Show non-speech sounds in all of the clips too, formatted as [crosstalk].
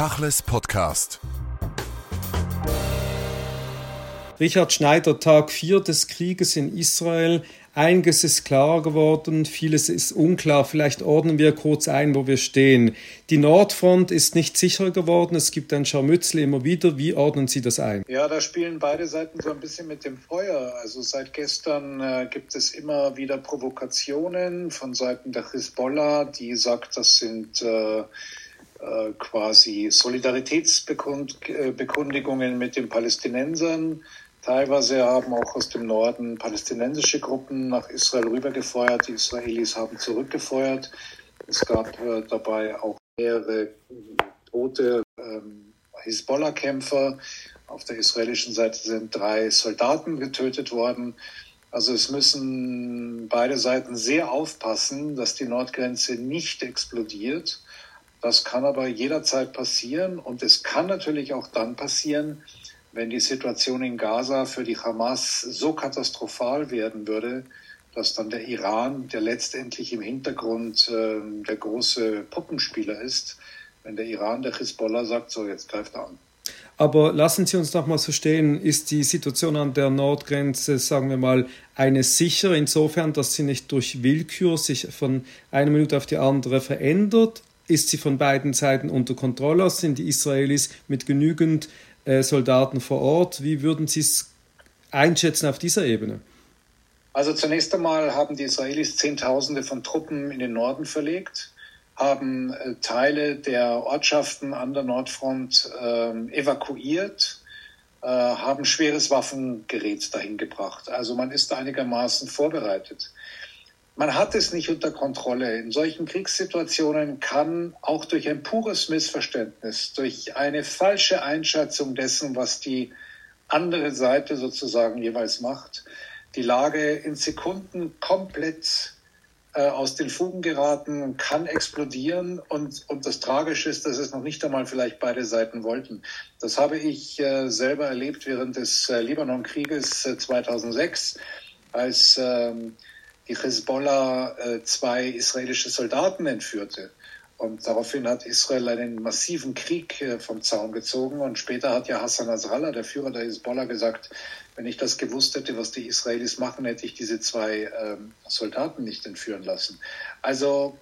Tachles Podcast. Richard Schneider, Tag 4 des Krieges in Israel. Einiges ist klar geworden, vieles ist unklar. Vielleicht ordnen wir kurz ein, wo wir stehen. Die Nordfront ist nicht sicherer geworden. Es gibt ein Scharmützel immer wieder. Wie ordnen Sie das ein? Ja, da spielen beide Seiten so ein bisschen mit dem Feuer. Also seit gestern äh, gibt es immer wieder Provokationen von Seiten der Hisbollah, die sagt, das sind äh, äh, quasi Solidaritätsbekundigungen mit den Palästinensern. Teilweise haben auch aus dem Norden palästinensische Gruppen nach Israel rübergefeuert. Die Israelis haben zurückgefeuert. Es gab äh, dabei auch mehrere tote ähm, Hisbollah-Kämpfer. Auf der israelischen Seite sind drei Soldaten getötet worden. Also es müssen beide Seiten sehr aufpassen, dass die Nordgrenze nicht explodiert. Das kann aber jederzeit passieren und es kann natürlich auch dann passieren, wenn die Situation in Gaza für die Hamas so katastrophal werden würde, dass dann der Iran, der letztendlich im Hintergrund äh, der große Puppenspieler ist, wenn der Iran der Hisbollah sagt, so jetzt greift er an. Aber lassen Sie uns doch mal so stehen, ist die Situation an der Nordgrenze, sagen wir mal, eine sichere insofern, dass sie nicht durch Willkür sich von einer Minute auf die andere verändert? Ist sie von beiden Seiten unter Kontrolle? Sind die Israelis mit genügend äh, Soldaten vor Ort? Wie würden Sie es einschätzen auf dieser Ebene? Also zunächst einmal haben die Israelis Zehntausende von Truppen in den Norden verlegt, haben äh, Teile der Ortschaften an der Nordfront äh, evakuiert, haben schweres Waffengerät dahin gebracht. Also man ist einigermaßen vorbereitet man hat es nicht unter Kontrolle. In solchen Kriegssituationen kann auch durch ein pures Missverständnis, durch eine falsche Einschätzung dessen, was die andere Seite sozusagen jeweils macht, die Lage in Sekunden komplett äh, aus den Fugen geraten, kann explodieren und, und das Tragische ist, dass es noch nicht einmal vielleicht beide Seiten wollten. Das habe ich äh, selber erlebt während des äh, Libanon-Krieges 2006, äh, als ähm, die Hezbollah äh, zwei israelische Soldaten entführte. Und daraufhin hat Israel einen massiven Krieg äh, vom Zaun gezogen. Und später hat ja Hassan Nasrallah, der Führer der Hezbollah, gesagt, wenn ich das gewusst hätte, was die Israelis machen, hätte ich diese zwei ähm, Soldaten nicht entführen lassen. Also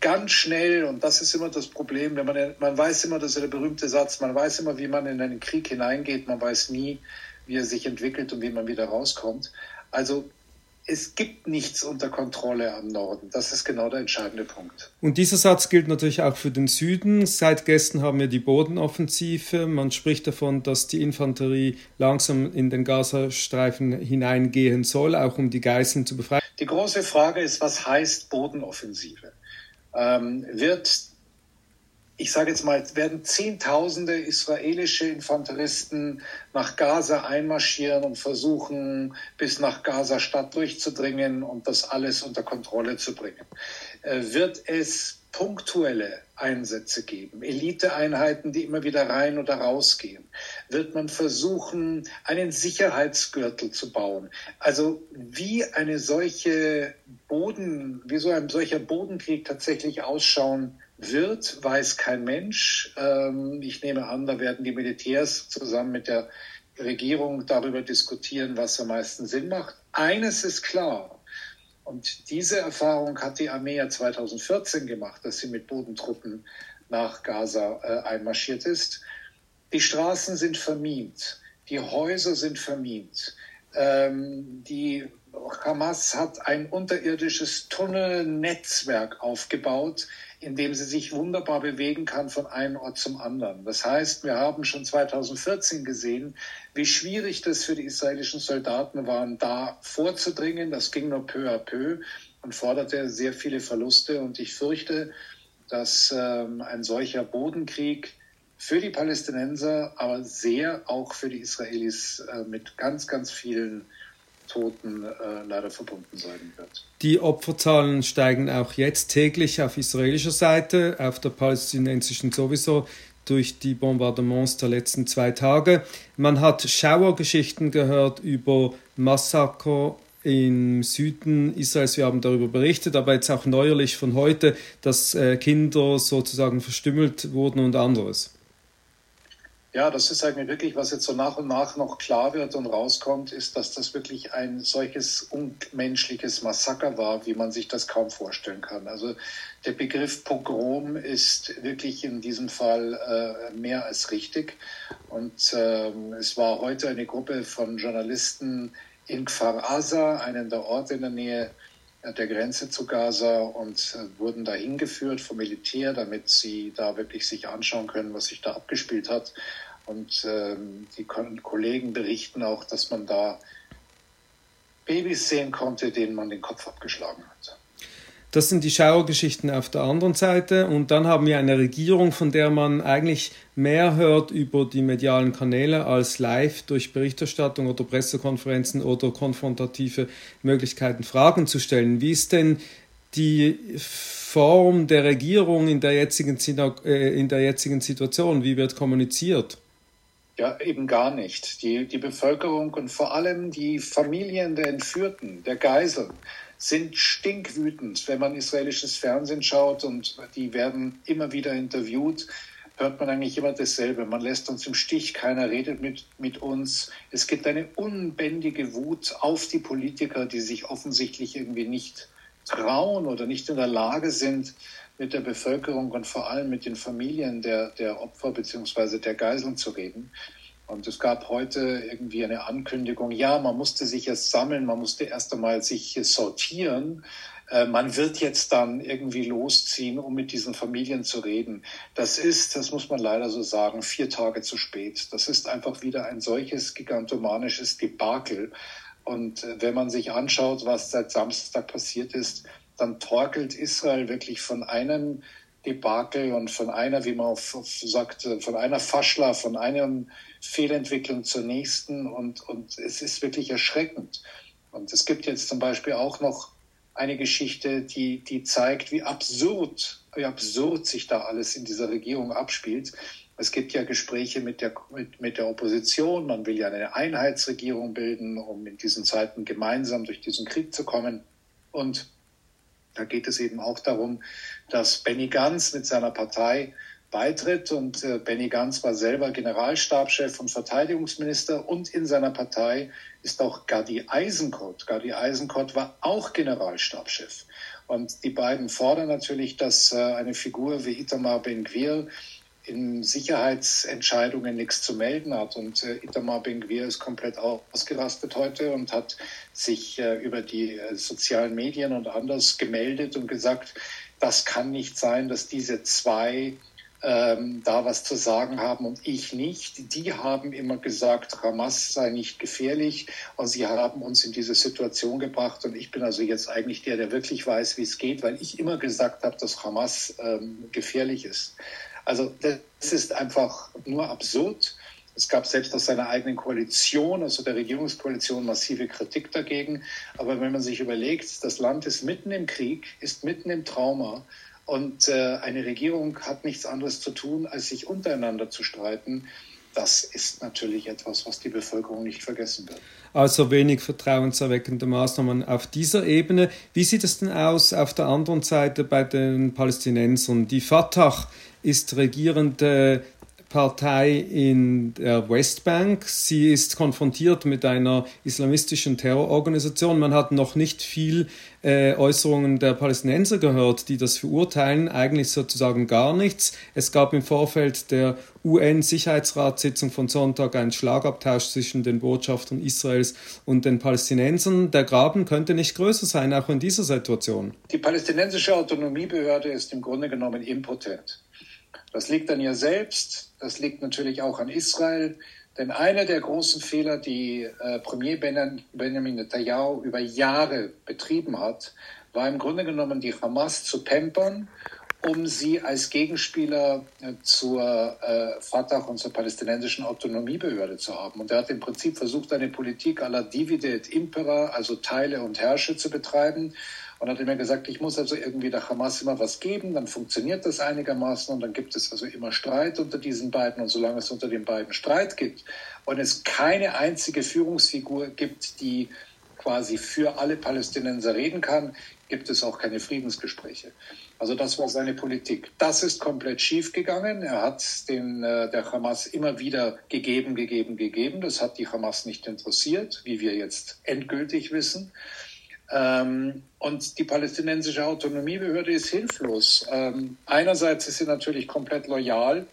ganz schnell, und das ist immer das Problem, wenn man, man weiß immer, das ist der berühmte Satz, man weiß immer, wie man in einen Krieg hineingeht, man weiß nie, wie er sich entwickelt und wie man wieder rauskommt. Also es gibt nichts unter Kontrolle am Norden. Das ist genau der entscheidende Punkt. Und dieser Satz gilt natürlich auch für den Süden. Seit gestern haben wir die Bodenoffensive. Man spricht davon, dass die Infanterie langsam in den Gazastreifen hineingehen soll, auch um die Geiseln zu befreien. Die große Frage ist, was heißt Bodenoffensive? Ähm, wird ich sage jetzt mal, werden Zehntausende israelische Infanteristen nach Gaza einmarschieren und versuchen, bis nach Gaza-Stadt durchzudringen und das alles unter Kontrolle zu bringen. Äh, wird es punktuelle Einsätze geben, Eliteeinheiten, die immer wieder rein oder rausgehen? Wird man versuchen, einen Sicherheitsgürtel zu bauen? Also wie eine solche Boden, wie so ein solcher Bodenkrieg tatsächlich ausschauen wird, weiß kein Mensch. Ähm, ich nehme an, da werden die Militärs zusammen mit der Regierung darüber diskutieren, was am meisten Sinn macht. Eines ist klar, und diese Erfahrung hat die Armee ja 2014 gemacht, dass sie mit Bodentruppen nach Gaza äh, einmarschiert ist. Die Straßen sind vermint, die Häuser sind vermint, ähm, die Hamas hat ein unterirdisches Tunnelnetzwerk aufgebaut, in dem sie sich wunderbar bewegen kann von einem Ort zum anderen. Das heißt, wir haben schon 2014 gesehen, wie schwierig das für die israelischen Soldaten war, da vorzudringen. Das ging nur peu à peu und forderte sehr viele Verluste. Und ich fürchte, dass ähm, ein solcher Bodenkrieg für die Palästinenser, aber sehr auch für die Israelis äh, mit ganz, ganz vielen Toten äh, leider verbunden sein wird. Die Opferzahlen steigen auch jetzt täglich auf israelischer Seite, auf der palästinensischen sowieso durch die Bombardements der letzten zwei Tage. Man hat Schauergeschichten gehört über Massaker im Süden Israels, wir haben darüber berichtet, aber jetzt auch neuerlich von heute, dass äh, Kinder sozusagen verstümmelt wurden und anderes. Ja, das ist eigentlich wirklich, was jetzt so nach und nach noch klar wird und rauskommt, ist, dass das wirklich ein solches unmenschliches Massaker war, wie man sich das kaum vorstellen kann. Also der Begriff Pogrom ist wirklich in diesem Fall äh, mehr als richtig. Und äh, es war heute eine Gruppe von Journalisten in Kfar Aza, einen der Orte in der Nähe der Grenze zu Gaza und äh, wurden da hingeführt vom Militär, damit sie da wirklich sich anschauen können, was sich da abgespielt hat. Und ähm, die Kollegen berichten auch, dass man da Babys sehen konnte, denen man den Kopf abgeschlagen hat. Das sind die Schauergeschichten auf der anderen Seite. Und dann haben wir eine Regierung, von der man eigentlich mehr hört über die medialen Kanäle als live durch Berichterstattung oder Pressekonferenzen oder konfrontative Möglichkeiten, Fragen zu stellen. Wie ist denn die Form der Regierung in der jetzigen, äh, in der jetzigen Situation? Wie wird kommuniziert? Ja, eben gar nicht. Die, die Bevölkerung und vor allem die Familien der Entführten, der Geiseln, sind stinkwütend, wenn man israelisches Fernsehen schaut und die werden immer wieder interviewt, hört man eigentlich immer dasselbe. Man lässt uns im Stich, keiner redet mit, mit uns. Es gibt eine unbändige Wut auf die Politiker, die sich offensichtlich irgendwie nicht trauen oder nicht in der Lage sind, mit der Bevölkerung und vor allem mit den Familien der, der Opfer bzw. der Geiseln zu reden. Und es gab heute irgendwie eine Ankündigung, ja, man musste sich erst sammeln, man musste erst einmal sich sortieren. Äh, man wird jetzt dann irgendwie losziehen, um mit diesen Familien zu reden. Das ist, das muss man leider so sagen, vier Tage zu spät. Das ist einfach wieder ein solches gigantomanisches Debakel. Und äh, wenn man sich anschaut, was seit Samstag passiert ist, dann torkelt Israel wirklich von einem Debakel und von einer, wie man sagt, von einer Faschla, von einem Fehlentwicklung zur nächsten und, und es ist wirklich erschreckend. Und es gibt jetzt zum Beispiel auch noch eine Geschichte, die, die zeigt, wie absurd, wie absurd sich da alles in dieser Regierung abspielt. Es gibt ja Gespräche mit der, mit, mit der Opposition. Man will ja eine Einheitsregierung bilden, um in diesen Zeiten gemeinsam durch diesen Krieg zu kommen. Und da geht es eben auch darum, dass Benny Gantz mit seiner Partei beitritt. Und äh, Benny Gantz war selber Generalstabschef und Verteidigungsminister und in seiner Partei ist auch Gadi Eisenkot. Gadi Eisenkot war auch Generalstabschef. Und die beiden fordern natürlich, dass äh, eine Figur wie Itamar Ben-Gvir in Sicherheitsentscheidungen nichts zu melden hat. Und äh, Itamar Ben-Gvir ist komplett ausgerastet heute und hat sich äh, über die äh, sozialen Medien und anders gemeldet und gesagt, das kann nicht sein, dass diese zwei ähm, da was zu sagen haben und ich nicht. Die haben immer gesagt, Hamas sei nicht gefährlich und sie haben uns in diese Situation gebracht und ich bin also jetzt eigentlich der, der wirklich weiß, wie es geht, weil ich immer gesagt habe, dass Hamas ähm, gefährlich ist. Also das ist einfach nur absurd. Es gab selbst aus seiner eigenen Koalition, also der Regierungskoalition, massive Kritik dagegen. Aber wenn man sich überlegt, das Land ist mitten im Krieg, ist mitten im Trauma und äh, eine Regierung hat nichts anderes zu tun, als sich untereinander zu streiten, das ist natürlich etwas, was die Bevölkerung nicht vergessen wird. Also wenig vertrauenserweckende Maßnahmen auf dieser Ebene. Wie sieht es denn aus auf der anderen Seite bei den Palästinensern? Die Fatah ist regierende Partei in der Westbank. Sie ist konfrontiert mit einer islamistischen Terrororganisation. Man hat noch nicht viel äh, Äußerungen der Palästinenser gehört, die das verurteilen, eigentlich sozusagen gar nichts. Es gab im Vorfeld der UN-Sicherheitsratssitzung von Sonntag einen Schlagabtausch zwischen den Botschaftern Israels und den Palästinensern. Der Graben könnte nicht größer sein, auch in dieser Situation. Die palästinensische Autonomiebehörde ist im Grunde genommen impotent. Das liegt an ihr selbst, das liegt natürlich auch an Israel. Denn einer der großen Fehler, die äh, Premier Benjamin Netanyahu über Jahre betrieben hat, war im Grunde genommen die Hamas zu pampern, um sie als Gegenspieler äh, zur äh, Fatah und zur palästinensischen Autonomiebehörde zu haben. Und er hat im Prinzip versucht, eine Politik aller Divide et Impera, also Teile und Herrsche zu betreiben und hat immer gesagt, ich muss also irgendwie der Hamas immer was geben, dann funktioniert das einigermaßen und dann gibt es also immer Streit unter diesen beiden. Und solange es unter den beiden Streit gibt und es keine einzige Führungsfigur gibt, die quasi für alle Palästinenser reden kann, gibt es auch keine Friedensgespräche. Also das war seine Politik. Das ist komplett schiefgegangen. Er hat den, äh, der Hamas immer wieder gegeben, gegeben, gegeben. Das hat die Hamas nicht interessiert, wie wir jetzt endgültig wissen. Ähm, und die palästinensische Autonomiebehörde ist hilflos. Ähm, einerseits ist sie natürlich komplett loyal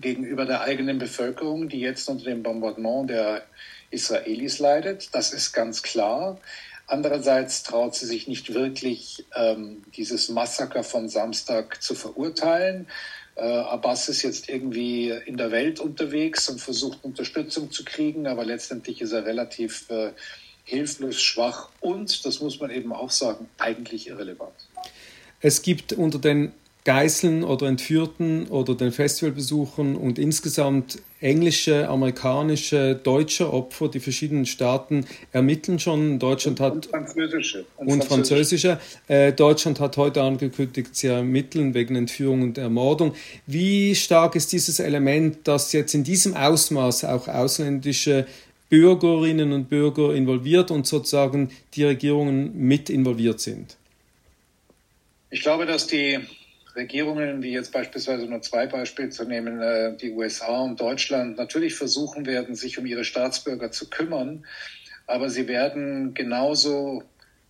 gegenüber der eigenen Bevölkerung, die jetzt unter dem Bombardement der Israelis leidet. Das ist ganz klar. Andererseits traut sie sich nicht wirklich, ähm, dieses Massaker von Samstag zu verurteilen. Äh, Abbas ist jetzt irgendwie in der Welt unterwegs und versucht Unterstützung zu kriegen, aber letztendlich ist er relativ äh, hilflos, schwach und, das muss man eben auch sagen, eigentlich irrelevant. Es gibt unter den Geiseln oder Entführten oder den Festivalbesuchern und insgesamt englische, amerikanische, deutsche Opfer. Die verschiedenen Staaten ermitteln schon. Deutschland hat und französische. Und, und französische. Äh, Deutschland hat heute angekündigt, sie ermitteln wegen Entführung und Ermordung. Wie stark ist dieses Element, dass jetzt in diesem Ausmaß auch ausländische Bürgerinnen und Bürger involviert und sozusagen die Regierungen mit involviert sind? Ich glaube, dass die Regierungen, wie jetzt beispielsweise nur zwei Beispiele zu nehmen, äh, die USA und Deutschland, natürlich versuchen werden, sich um ihre Staatsbürger zu kümmern, aber sie werden genauso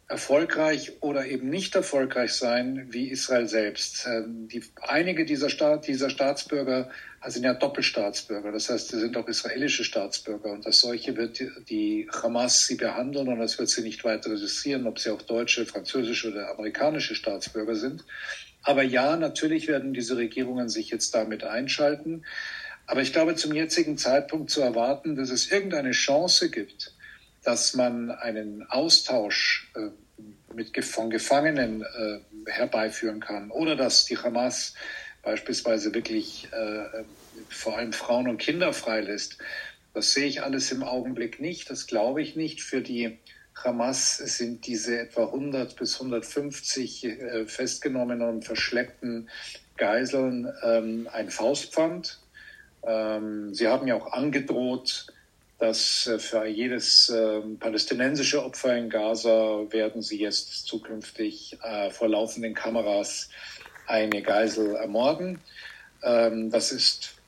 erfolgreich oder eben nicht erfolgreich sein wie Israel selbst. Ähm, die, einige dieser, Staat, dieser Staatsbürger sind ja Doppelstaatsbürger, das heißt, sie sind auch israelische Staatsbürger und als solche wird die, Hamas sie behandeln und es wird sie nicht weiter interessieren, ob sie auch deutsche, französische oder amerikanische Staatsbürger sind. Aber ja, natürlich werden diese Regierungen sich jetzt damit einschalten. Aber ich glaube, zum jetzigen Zeitpunkt zu erwarten, dass es irgendeine Chance gibt, dass man einen Austausch äh, mit, von Gefangenen äh, herbeiführen kann oder dass die Hamas beispielsweise wirklich äh, vor allem Frauen und Kinder freilässt. Das sehe ich alles im Augenblick nicht, das glaube ich nicht. Für die Hamas sind diese etwa 100 bis 150 äh, festgenommenen und verschleppten Geiseln ähm, ein Faustpfand. Ähm, sie haben ja auch angedroht, dass äh, für jedes äh, palästinensische Opfer in Gaza werden sie jetzt zukünftig äh, vor laufenden Kameras eine Geisel ermorden. Ähm, das ist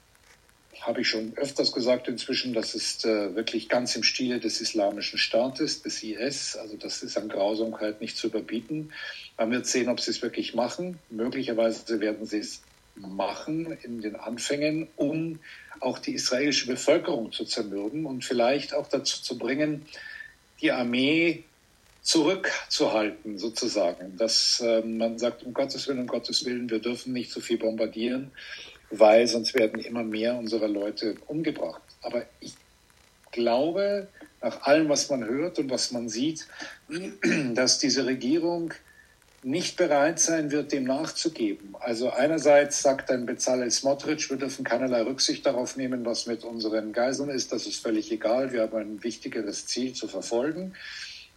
habe ich schon öfters gesagt inzwischen, das ist äh, wirklich ganz im Stile des Islamischen Staates, des IS. Also das ist an Grausamkeit nicht zu überbieten. Man wird sehen, ob sie es wirklich machen. Möglicherweise werden sie es machen in den Anfängen, um auch die israelische Bevölkerung zu zermürben und vielleicht auch dazu zu bringen, die Armee zurückzuhalten, sozusagen. Dass äh, man sagt, um Gottes Willen, um Gottes Willen, wir dürfen nicht so viel bombardieren weil sonst werden immer mehr unserer Leute umgebracht. Aber ich glaube, nach allem, was man hört und was man sieht, [clears throat] dass diese Regierung nicht bereit sein wird, dem nachzugeben. Also einerseits sagt ein Bezalel Smotrich, wir dürfen keinerlei Rücksicht darauf nehmen, was mit unseren Geiseln ist. Das ist völlig egal. Wir haben ein wichtigeres Ziel zu verfolgen.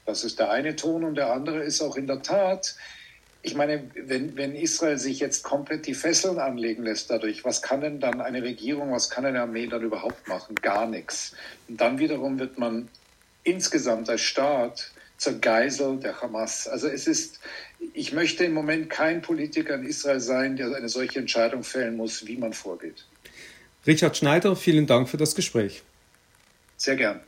Das ist der eine Ton. Und der andere ist auch in der Tat, ich meine, wenn, wenn Israel sich jetzt komplett die Fesseln anlegen lässt dadurch, was kann denn dann eine Regierung, was kann eine Armee dann überhaupt machen? Gar nichts. Und dann wiederum wird man insgesamt als Staat zur Geisel der Hamas. Also es ist, ich möchte im Moment kein Politiker in Israel sein, der eine solche Entscheidung fällen muss, wie man vorgeht. Richard Schneider, vielen Dank für das Gespräch. Sehr gern.